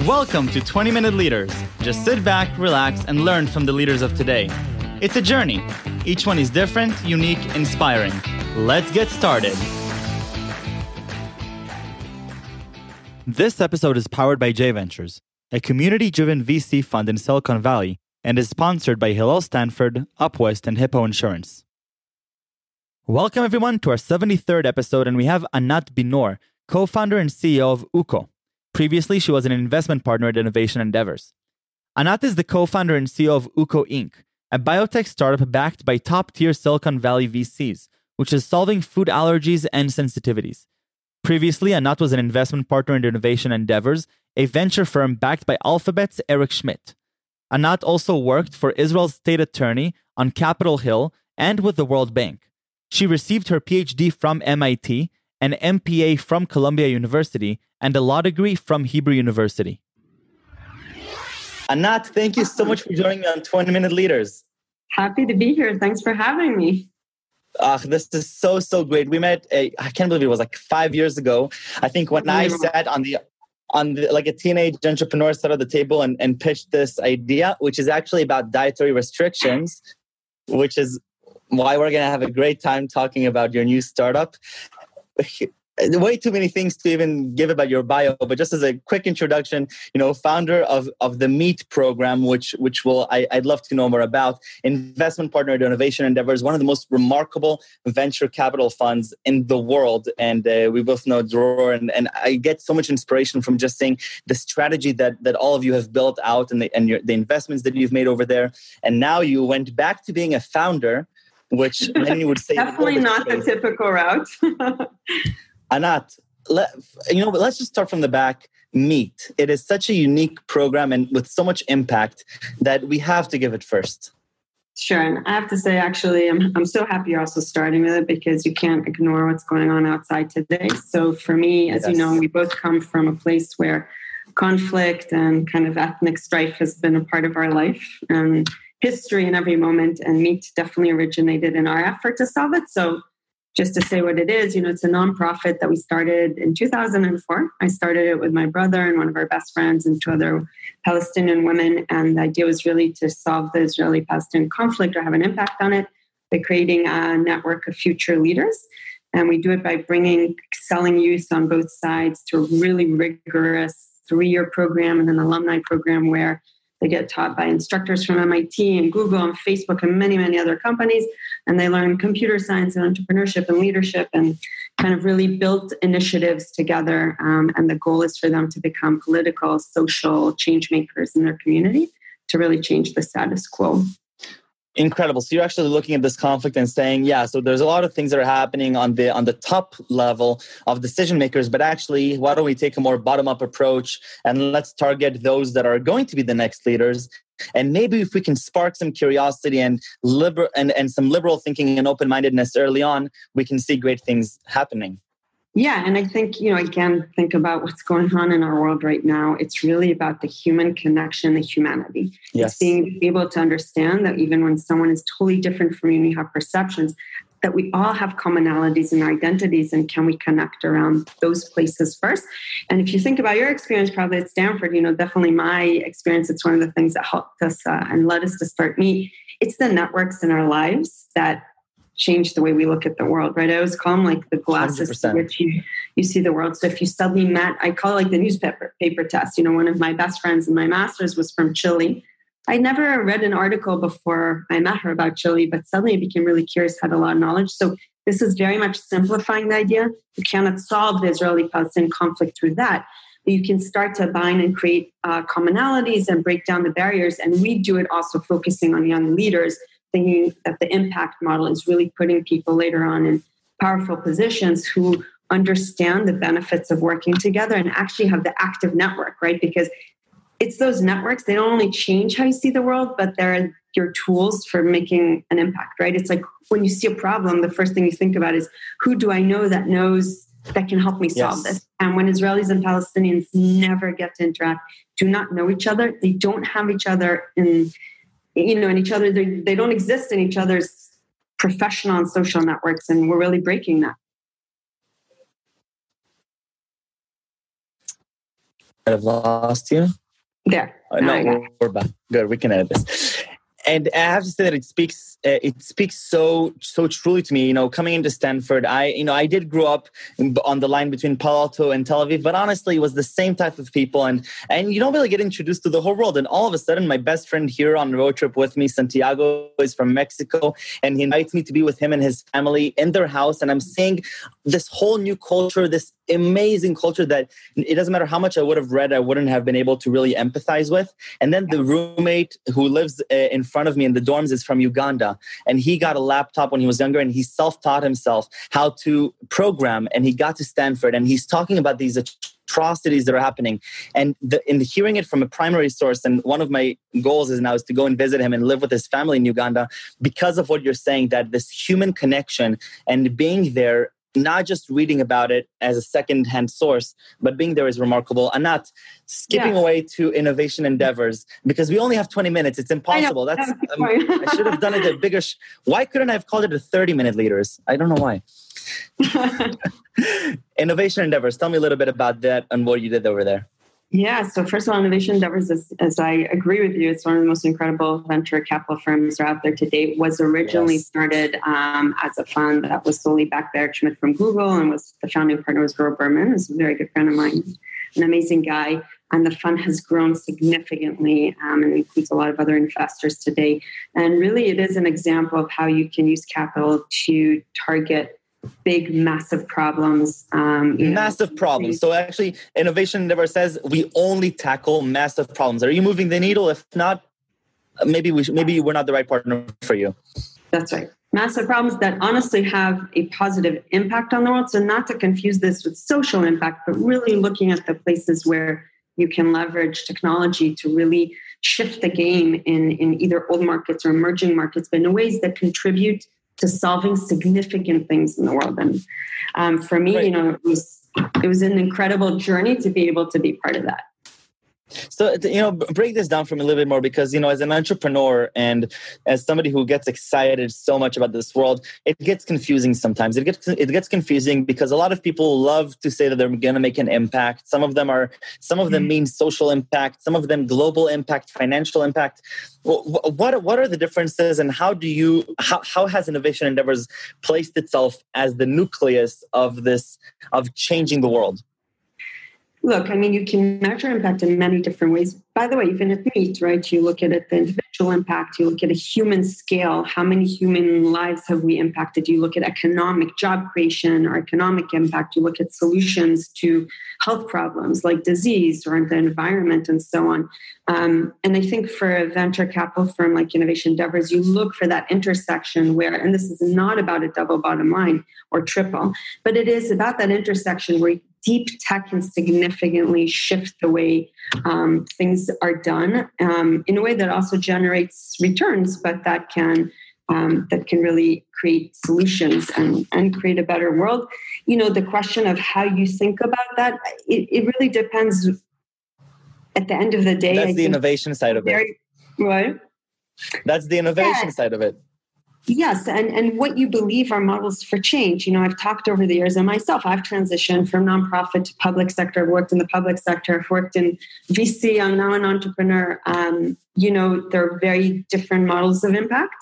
Welcome to 20 Minute Leaders. Just sit back, relax, and learn from the leaders of today. It's a journey. Each one is different, unique, inspiring. Let's get started. This episode is powered by J Ventures, a community driven VC fund in Silicon Valley, and is sponsored by Hillel Stanford, Upwest, and Hippo Insurance. Welcome, everyone, to our 73rd episode, and we have Anat Binur, co founder and CEO of Ukko Previously, she was an investment partner at Innovation Endeavors. Anat is the co founder and CEO of Ukko Inc., a biotech startup backed by top tier Silicon Valley VCs, which is solving food allergies and sensitivities. Previously, Anat was an investment partner in Innovation Endeavors, a venture firm backed by Alphabet's Eric Schmidt. Anat also worked for Israel's state attorney on Capitol Hill and with the World Bank. She received her PhD from MIT, an MPA from Columbia University, and a law degree from Hebrew University. Anat, thank you so much for joining me on 20 Minute Leaders. Happy to be here. Thanks for having me. Uh, this is so so great. We met. I can't believe it was like five years ago. I think when I sat on the on the, like a teenage entrepreneur sat at the table and, and pitched this idea, which is actually about dietary restrictions, which is why we're going to have a great time talking about your new startup way too many things to even give about your bio but just as a quick introduction you know founder of of the meet program which which will I, would love to know more about. Investment partner at innovation endeavors one of the most remarkable venture capital funds in the world. And uh, we both know Dror and, and i get so much inspiration from just seeing the strategy that that all of you have built out and the and your, the investments that you've made over there. And now you went back to being a founder which many would say definitely not the typical route Anat, let, you know, let's just start from the back. Meet. It is such a unique program and with so much impact that we have to give it first. Sure. And I have to say, actually, I'm, I'm so happy you're also starting with it because you can't ignore what's going on outside today. So, for me, as yes. you know, we both come from a place where conflict and kind of ethnic strife has been a part of our life and history in every moment. And Meet definitely originated in our effort to solve it. So, just to say what it is, you know, it's a nonprofit that we started in 2004. I started it with my brother and one of our best friends and two other Palestinian women. And the idea was really to solve the Israeli Palestinian conflict or have an impact on it by creating a network of future leaders. And we do it by bringing excelling youth on both sides to a really rigorous three year program and an alumni program where they get taught by instructors from MIT and Google and Facebook and many, many other companies. And they learn computer science and entrepreneurship and leadership and kind of really build initiatives together. Um, and the goal is for them to become political, social change makers in their community to really change the status quo incredible. So you're actually looking at this conflict and saying yeah so there's a lot of things that are happening on the on the top level of decision makers but actually why don't we take a more bottom up approach and let's target those that are going to be the next leaders? And maybe if we can spark some curiosity and liberal and, and some liberal thinking and open-mindedness early on we can see great things happening yeah, and I think, you know, again, think about what's going on in our world right now. It's really about the human connection, the humanity. Yes. It's being able to understand that even when someone is totally different from you and you have perceptions, that we all have commonalities and identities, and can we connect around those places first? And if you think about your experience, probably at Stanford, you know, definitely my experience, it's one of the things that helped us uh, and led us to start Meet. It's the networks in our lives that change the way we look at the world, right? I always call them like the glasses through which you, you see the world. So if you suddenly met, I call it like the newspaper paper test. You know, one of my best friends in my master's was from Chile. I never read an article before I met her about Chile, but suddenly I became really curious, had a lot of knowledge. So this is very much simplifying the idea. You cannot solve the Israeli Palestinian conflict through that. But you can start to bind and create uh, commonalities and break down the barriers. And we do it also focusing on young leaders thinking that the impact model is really putting people later on in powerful positions who understand the benefits of working together and actually have the active network, right? Because it's those networks, they don't only change how you see the world, but they're your tools for making an impact, right? It's like when you see a problem, the first thing you think about is who do I know that knows that can help me solve yes. this? And when Israelis and Palestinians never get to interact, do not know each other, they don't have each other in you know, in each other, they don't exist in each other's professional and social networks, and we're really breaking that. I have lost you. There. Uh, no, we're back. Good. We can edit this and I have to say that it speaks uh, it speaks so so truly to me. You know, coming into Stanford, I you know I did grow up on the line between Palo Alto and Tel Aviv, but honestly, it was the same type of people, and and you don't really get introduced to the whole world. And all of a sudden, my best friend here on the road trip with me, Santiago, is from Mexico, and he invites me to be with him and his family in their house, and I'm seeing this whole new culture, this amazing culture that it doesn't matter how much I would have read, I wouldn't have been able to really empathize with. And then the roommate who lives uh, in front of me in the dorms is from Uganda. And he got a laptop when he was younger and he self taught himself how to program. And he got to Stanford and he's talking about these atrocities that are happening. And the, in hearing it from a primary source, and one of my goals is now is to go and visit him and live with his family in Uganda because of what you're saying that this human connection and being there not just reading about it as a second-hand source, but being there is remarkable. And not skipping yeah. away to innovation endeavors because we only have 20 minutes. It's impossible. That's um, I should have done it a bigger. Sh- why couldn't I have called it a 30-minute leaders? I don't know why. innovation endeavors. Tell me a little bit about that and what you did over there. Yeah, so first of all, Innovation Endeavors, as, as, I agree with you, it's one of the most incredible venture capital firms that are out there today. Was originally yes. started um, as a fund that was solely backed by Eric Schmidt from Google and was the founding partner was Dror Berman, who's a very good friend of mine, an amazing guy. And the fund has grown significantly um, and includes a lot of other investors today. And really, it is an example of how you can use capital to target big, massive problems. Um, massive know. problems. So actually, innovation never says we only tackle massive problems. Are you moving the needle? If not, maybe we should, maybe we're not the right partner for you. That's right. Massive problems that honestly have a positive impact on the world. So not to confuse this with social impact, but really looking at the places where you can leverage technology to really shift the game in, in either old markets or emerging markets, but in ways that contribute to solving significant things in the world. And um, for me, right. you know, it was it was an incredible journey to be able to be part of that. So, you know, break this down for me a little bit more because, you know, as an entrepreneur and as somebody who gets excited so much about this world, it gets confusing sometimes. It gets it gets confusing because a lot of people love to say that they're going to make an impact. Some of them are some of them mm-hmm. mean social impact, some of them global impact, financial impact. What what are the differences and how do you how, how has innovation endeavors placed itself as the nucleus of this of changing the world? Look, I mean, you can measure impact in many different ways. By the way, even at Meet, right? You look at it, the individual impact, you look at a human scale, how many human lives have we impacted? You look at economic job creation or economic impact, you look at solutions to health problems like disease or the environment and so on. Um, and I think for a venture capital firm like Innovation Endeavors, you look for that intersection where, and this is not about a double bottom line or triple, but it is about that intersection where deep tech can significantly shift the way um, things are done um, in a way that also generates returns, but that can um, that can really create solutions and, and create a better world. You know, the question of how you think about that, it, it really depends. At the end of the day, that's I the innovation side of it. Right. That's the innovation yeah. side of it. Yes, and, and what you believe are models for change. You know, I've talked over the years, and myself, I've transitioned from nonprofit to public sector. I've worked in the public sector. I've worked in VC. I'm now an entrepreneur. Um, you know, there are very different models of impact,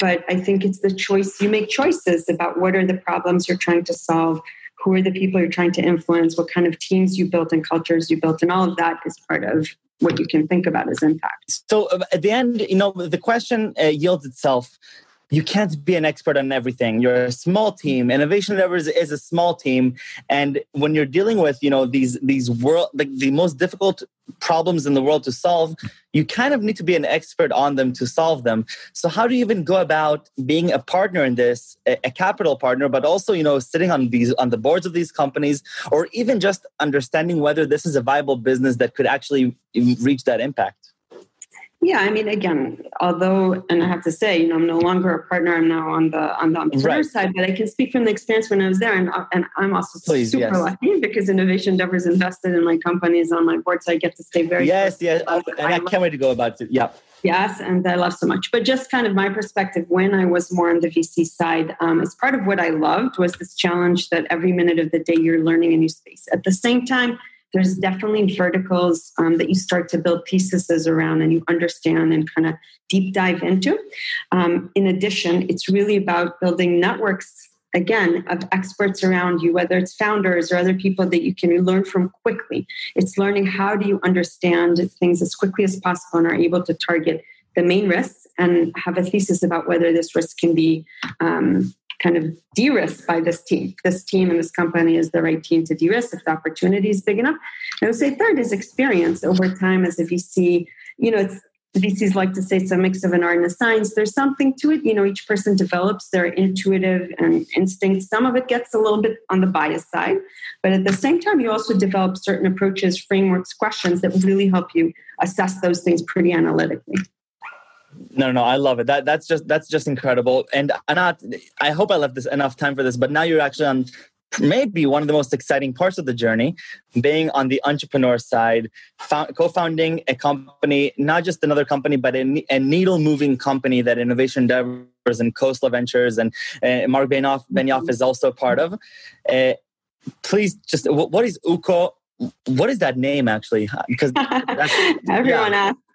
but I think it's the choice. You make choices about what are the problems you're trying to solve, who are the people you're trying to influence, what kind of teams you built and cultures you built, and all of that is part of what you can think about as impact. So uh, at the end, you know, the question uh, yields itself you can't be an expert on everything. You're a small team. Innovation endeavors is a small team. And when you're dealing with you know these these world like the most difficult problems in the world to solve you kind of need to be an expert on them to solve them. So how do you even go about being a partner in this a, a capital partner but also you know sitting on these on the boards of these companies or even just understanding whether this is a viable business that could actually reach that impact yeah, I mean, again, although, and I have to say, you know, I'm no longer a partner. I'm now on the on the entrepreneur right. side, but I can speak from the experience when I was there, and and I'm also Please, super yes. lucky because Innovation Endeavors invested in my companies on my board, so I get to stay very. Yes, yes, and I can't wait to go about it. Yeah. Yes, and I love so much. But just kind of my perspective when I was more on the VC side, um, as part of what I loved was this challenge that every minute of the day you're learning a new space. At the same time, there's definitely verticals um, that you start to build theses around and you understand and kind of deep dive into. Um, in addition, it's really about building networks again of experts around you whether it's founders or other people that you can learn from quickly it's learning how do you understand things as quickly as possible and are able to target the main risks and have a thesis about whether this risk can be um, kind of de-risked by this team. This team and this company is the right team to de-risk if the opportunity is big enough. I would say third is experience over time as a VC. You know, it's VCs like to say it's a mix of an art and a science. There's something to it. You know, each person develops their intuitive and instinct. Some of it gets a little bit on the bias side, but at the same time, you also develop certain approaches, frameworks, questions that really help you assess those things pretty analytically. No, no, I love it. That that's just that's just incredible. And Anat, I hope I left this enough time for this, but now you're actually on maybe one of the most exciting parts of the journey, being on the entrepreneur side, co-founding a company, not just another company, but a, a needle-moving company that Innovation Endeavors and Khosla Ventures and uh, Marc Benioff, Benioff is also part of. Uh, please, just what is Ukko? What is that name actually? Because everyone yeah. asks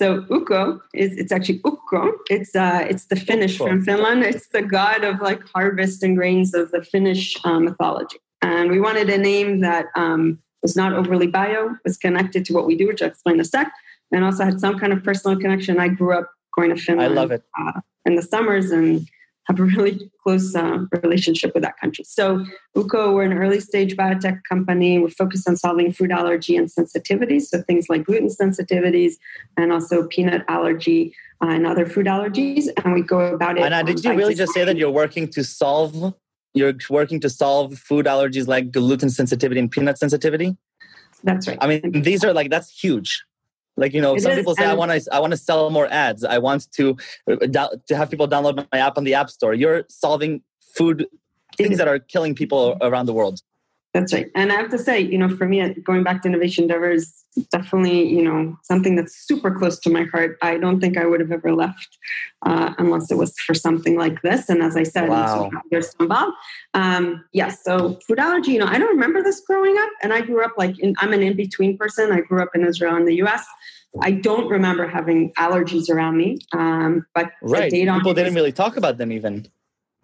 so Ukko is it's actually Ukko. It's uh it's the Finnish from Finland. It's the god of like harvest and grains of the Finnish um, mythology. And we wanted a name that um, was not overly bio, was connected to what we do, which I'll explain in a sec, and also had some kind of personal connection. I grew up going to Finland. I love it. Uh, in the summers and have a really close uh, relationship with that country. So, Ukko, we're an early stage biotech company. We're focused on solving food allergy and sensitivities, so things like gluten sensitivities and also peanut allergy uh, and other food allergies. And we go about it. Anna, did you really just say that you're working to solve? You're working to solve food allergies like gluten sensitivity and peanut sensitivity. That's right. I mean, these are like that's huge. Like you know, it some is, people say I want to I want to sell more ads. I want to uh, to have people download my app on the App Store. You're solving food things that are killing people around the world. That's right. And I have to say, you know, for me, going back to Innovation endeavor is definitely, you know, something that's super close to my heart. I don't think I would have ever left uh, unless it was for something like this. And as I said, wow. there's Bob. Um, yes. So food allergy, you know, I don't remember this growing up. And I grew up like, in, I'm an in-between person. I grew up in Israel and the US. I don't remember having allergies around me. Um, but right. people didn't really talk about them even.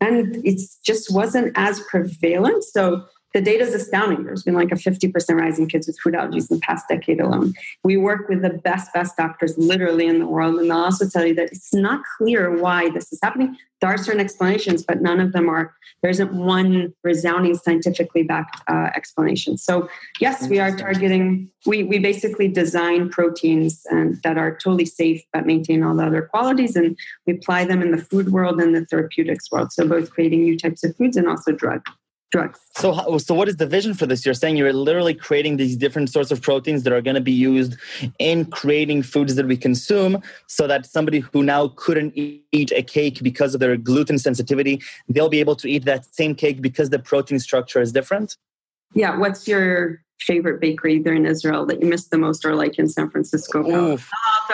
And it just wasn't as prevalent. So the data is astounding. There's been like a 50% rise in kids with food allergies in the past decade alone. We work with the best, best doctors literally in the world. And they'll also tell you that it's not clear why this is happening. There are certain explanations, but none of them are, there isn't one resounding scientifically backed uh, explanation. So, yes, we are targeting, we, we basically design proteins and, that are totally safe but maintain all the other qualities. And we apply them in the food world and the therapeutics world. So, both creating new types of foods and also drugs drugs. So, so what is the vision for this? You're saying you're literally creating these different sorts of proteins that are going to be used in creating foods that we consume, so that somebody who now couldn't eat a cake because of their gluten sensitivity, they'll be able to eat that same cake because the protein structure is different. Yeah. What's your favorite bakery there in Israel that you miss the most, or like in San Francisco? Oh,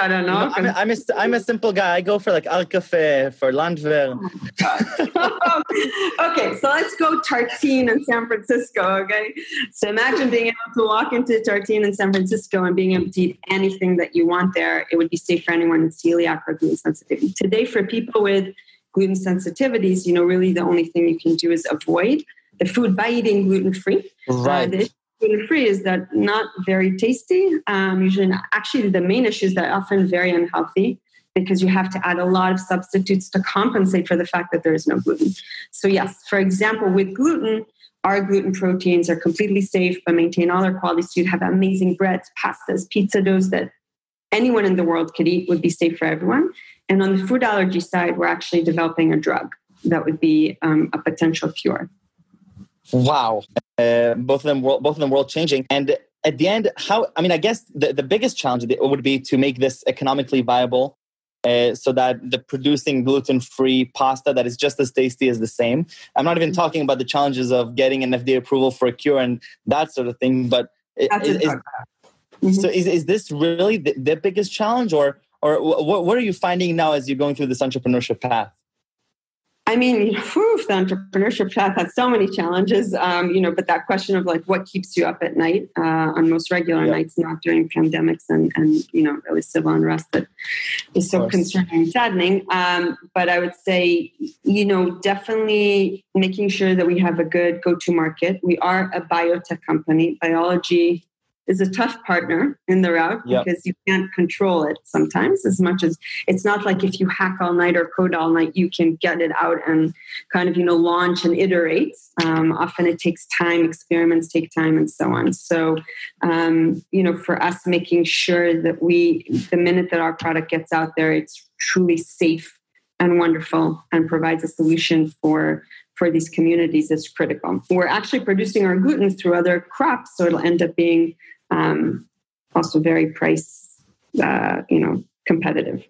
I don't know. I'm, I'm, a, I'm a simple guy. I go for like Al Cafe, for Landwer. Oh okay, so let's go Tartine in San Francisco. Okay, so imagine being able to walk into Tartine in San Francisco and being able to eat anything that you want there. It would be safe for anyone with celiac or gluten sensitivity. Today, for people with gluten sensitivities, you know, really the only thing you can do is avoid the food by eating gluten free. Right. Uh, gluten free is that not very tasty. Um, usually, actually, the main issue is that often very unhealthy because you have to add a lot of substitutes to compensate for the fact that there is no gluten. So, yes, for example, with gluten, our gluten proteins are completely safe but maintain all their qualities. So, you'd have amazing breads, pastas, pizza doughs that anyone in the world could eat would be safe for everyone. And on the food allergy side, we're actually developing a drug that would be um, a potential cure. Wow. Uh, both of them, both of them, world changing. And at the end, how? I mean, I guess the, the biggest challenge would be to make this economically viable, uh, so that the producing gluten-free pasta that is just as tasty as the same. I'm not even mm-hmm. talking about the challenges of getting an FDA approval for a cure and that sort of thing. But is, is, mm-hmm. so is, is this really the, the biggest challenge, or or what, what are you finding now as you're going through this entrepreneurship path? I mean, you know, whew, the entrepreneurship path has so many challenges, um, you know, but that question of like what keeps you up at night uh, on most regular nights, not during pandemics and, and, you know, really civil unrest that is so concerning and saddening. Um, but I would say, you know, definitely making sure that we have a good go to market. We are a biotech company. Biology is a tough partner in the route yep. because you can't control it sometimes as much as it's not like if you hack all night or code all night you can get it out and kind of you know launch and iterate um, often it takes time experiments take time and so on so um, you know for us making sure that we the minute that our product gets out there it's truly safe and wonderful and provides a solution for for these communities is critical. We're actually producing our gluten through other crops, so it'll end up being um, also very price, uh, you know, competitive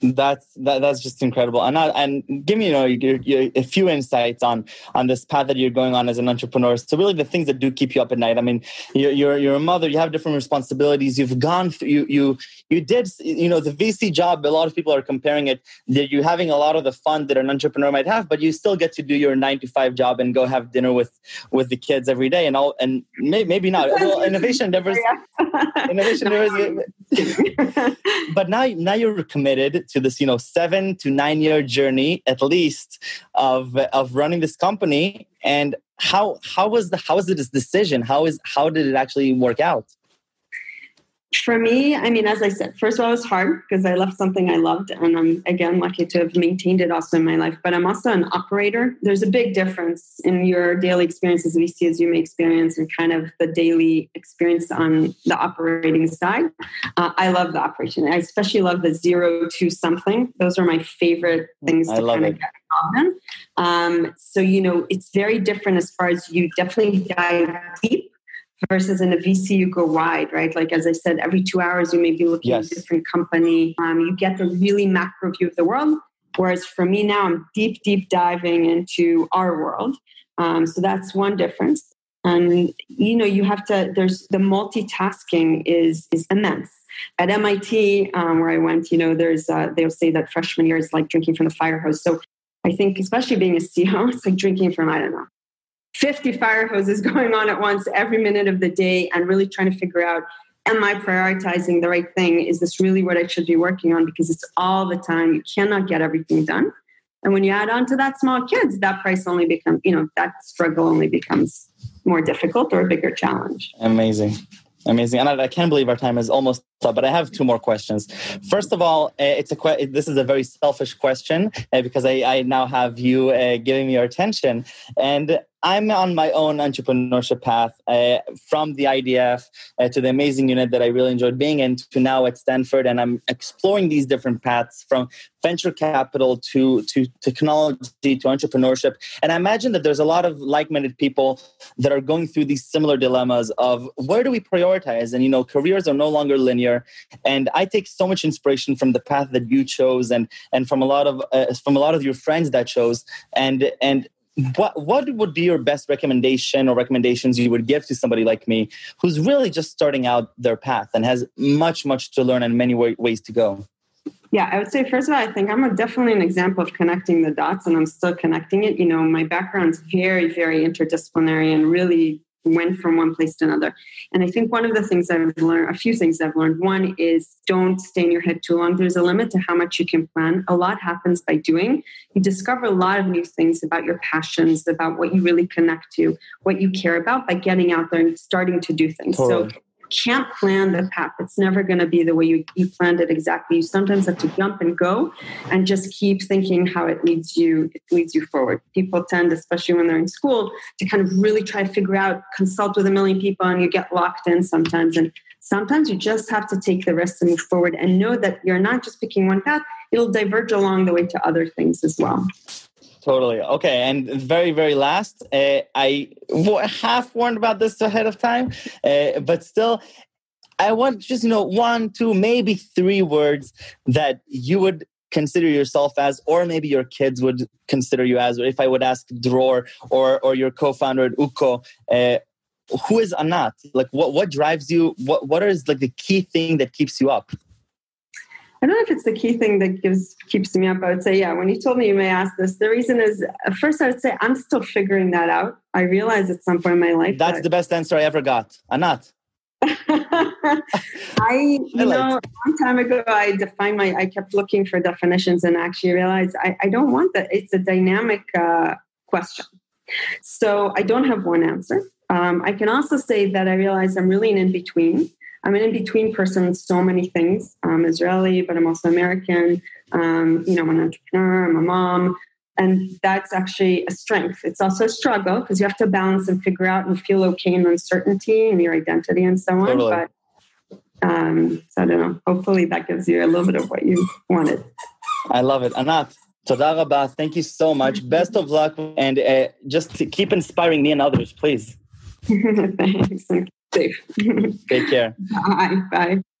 that's that, that's just incredible. And uh, and give me you know you, you, a few insights on on this path that you're going on as an entrepreneur. So really the things that do keep you up at night. I mean you're you're, you're a mother you have different responsibilities. You've gone through you you you did you know the vc job a lot of people are comparing it that you're having a lot of the fun that an entrepreneur might have but you still get to do your nine to five job and go have dinner with with the kids every day and all and may, maybe not. Well innovation never innovation never but now now you're committed to this you know seven to nine year journey at least of of running this company. And how how was the how was it this decision? How is how did it actually work out for me, I mean, as I said, first of all, it was hard because I left something I loved, and I'm again lucky to have maintained it also in my life. But I'm also an operator. There's a big difference in your daily experience as VC as you may experience, and kind of the daily experience on the operating side. Uh, I love the operation. I especially love the zero to something. Those are my favorite things to kind of get involved in. Um, so you know, it's very different as far as you definitely dive deep versus in a VC, you go wide, right? Like, as I said, every two hours, you may be looking yes. at a different company. Um, you get the really macro view of the world. Whereas for me now, I'm deep, deep diving into our world. Um, so that's one difference. And, you know, you have to, there's the multitasking is, is immense. At MIT, um, where I went, you know, there's, uh, they'll say that freshman year is like drinking from the fire hose. So I think, especially being a CEO, it's like drinking from, I don't know, 50 fire hoses going on at once every minute of the day and really trying to figure out am I prioritizing the right thing? Is this really what I should be working on? Because it's all the time. You cannot get everything done. And when you add on to that small kids, that price only becomes, you know, that struggle only becomes more difficult or a bigger challenge. Amazing. Amazing, and I, can't believe our time is almost up. But I have two more questions. First of all, uh, it's a que- this is a very selfish question uh, because I, I, now have you uh, giving me your attention, and I'm on my own entrepreneurship path uh, from the IDF uh, to the amazing unit that I really enjoyed being in to now at Stanford. And I'm exploring these different paths from venture capital to, to technology to entrepreneurship. And I imagine that there's a lot of like minded people that are going through these similar dilemmas of where do we prioritize? And, you know, careers are no longer linear. And I take so much inspiration from the path that you chose and, and from a lot of, uh, from a lot of your friends that chose. And, and what what would be your best recommendation or recommendations you would give to somebody like me who's really just starting out their path and has much much to learn and many ways to go? Yeah i would say first of all i think i'm a, definitely an example of connecting the dots and i'm still connecting it. You know my background's very very interdisciplinary and really went from one place to another. And I think one of the things I've learned, a few things I've learned, one is don't stay in your head too long. There's a limit to how much you can plan. A lot happens by doing. You discover a lot of new things about your passions, about what you really connect to, what you care about by getting out there and starting to do things. Totally. So can't plan the path. It's never going to be the way you, you planned it exactly. You sometimes have to jump and go and just keep thinking how it leads you, it leads you forward. People tend, especially when they're in school, to kind of really try to figure out, consult with a million people, and you get locked in sometimes. And sometimes you just have to take the risk to move forward and know that you're not just picking one path, it'll diverge along the way to other things as well. Totally. Okay. And very, very last, uh, I half warned about this ahead of time, uh, but still, I want just, you know, one, two, maybe three words that you would consider yourself as, or maybe your kids would consider you as, or if I would ask Dror or, or your co-founder at Ukko, uh, who is Anat? Like what, what drives you? What, what is like the key thing that keeps you up? I don't know if it's the key thing that gives keeps me up. I would say, yeah. When you told me you may ask this, the reason is first I would say I'm still figuring that out. I realize at some point in my life that's that, the best answer I ever got. Anat. I, you I know, a long time ago, I defined my. I kept looking for definitions and actually realized I, I don't want that. It's a dynamic uh, question, so I don't have one answer. Um, I can also say that I realize I'm really an in between. I'm an in between person so many things. I'm Israeli, but I'm also American. Um, you know, I'm an entrepreneur, I'm a mom. And that's actually a strength. It's also a struggle because you have to balance and figure out and feel okay in uncertainty and your identity and so on. Totally. But um, so I don't know. Hopefully that gives you a little bit of what you wanted. I love it. Anat, Toda. Thank you so much. Best of luck and uh, just keep inspiring me and others, please. Thanks safe. Take care. Bye. Bye.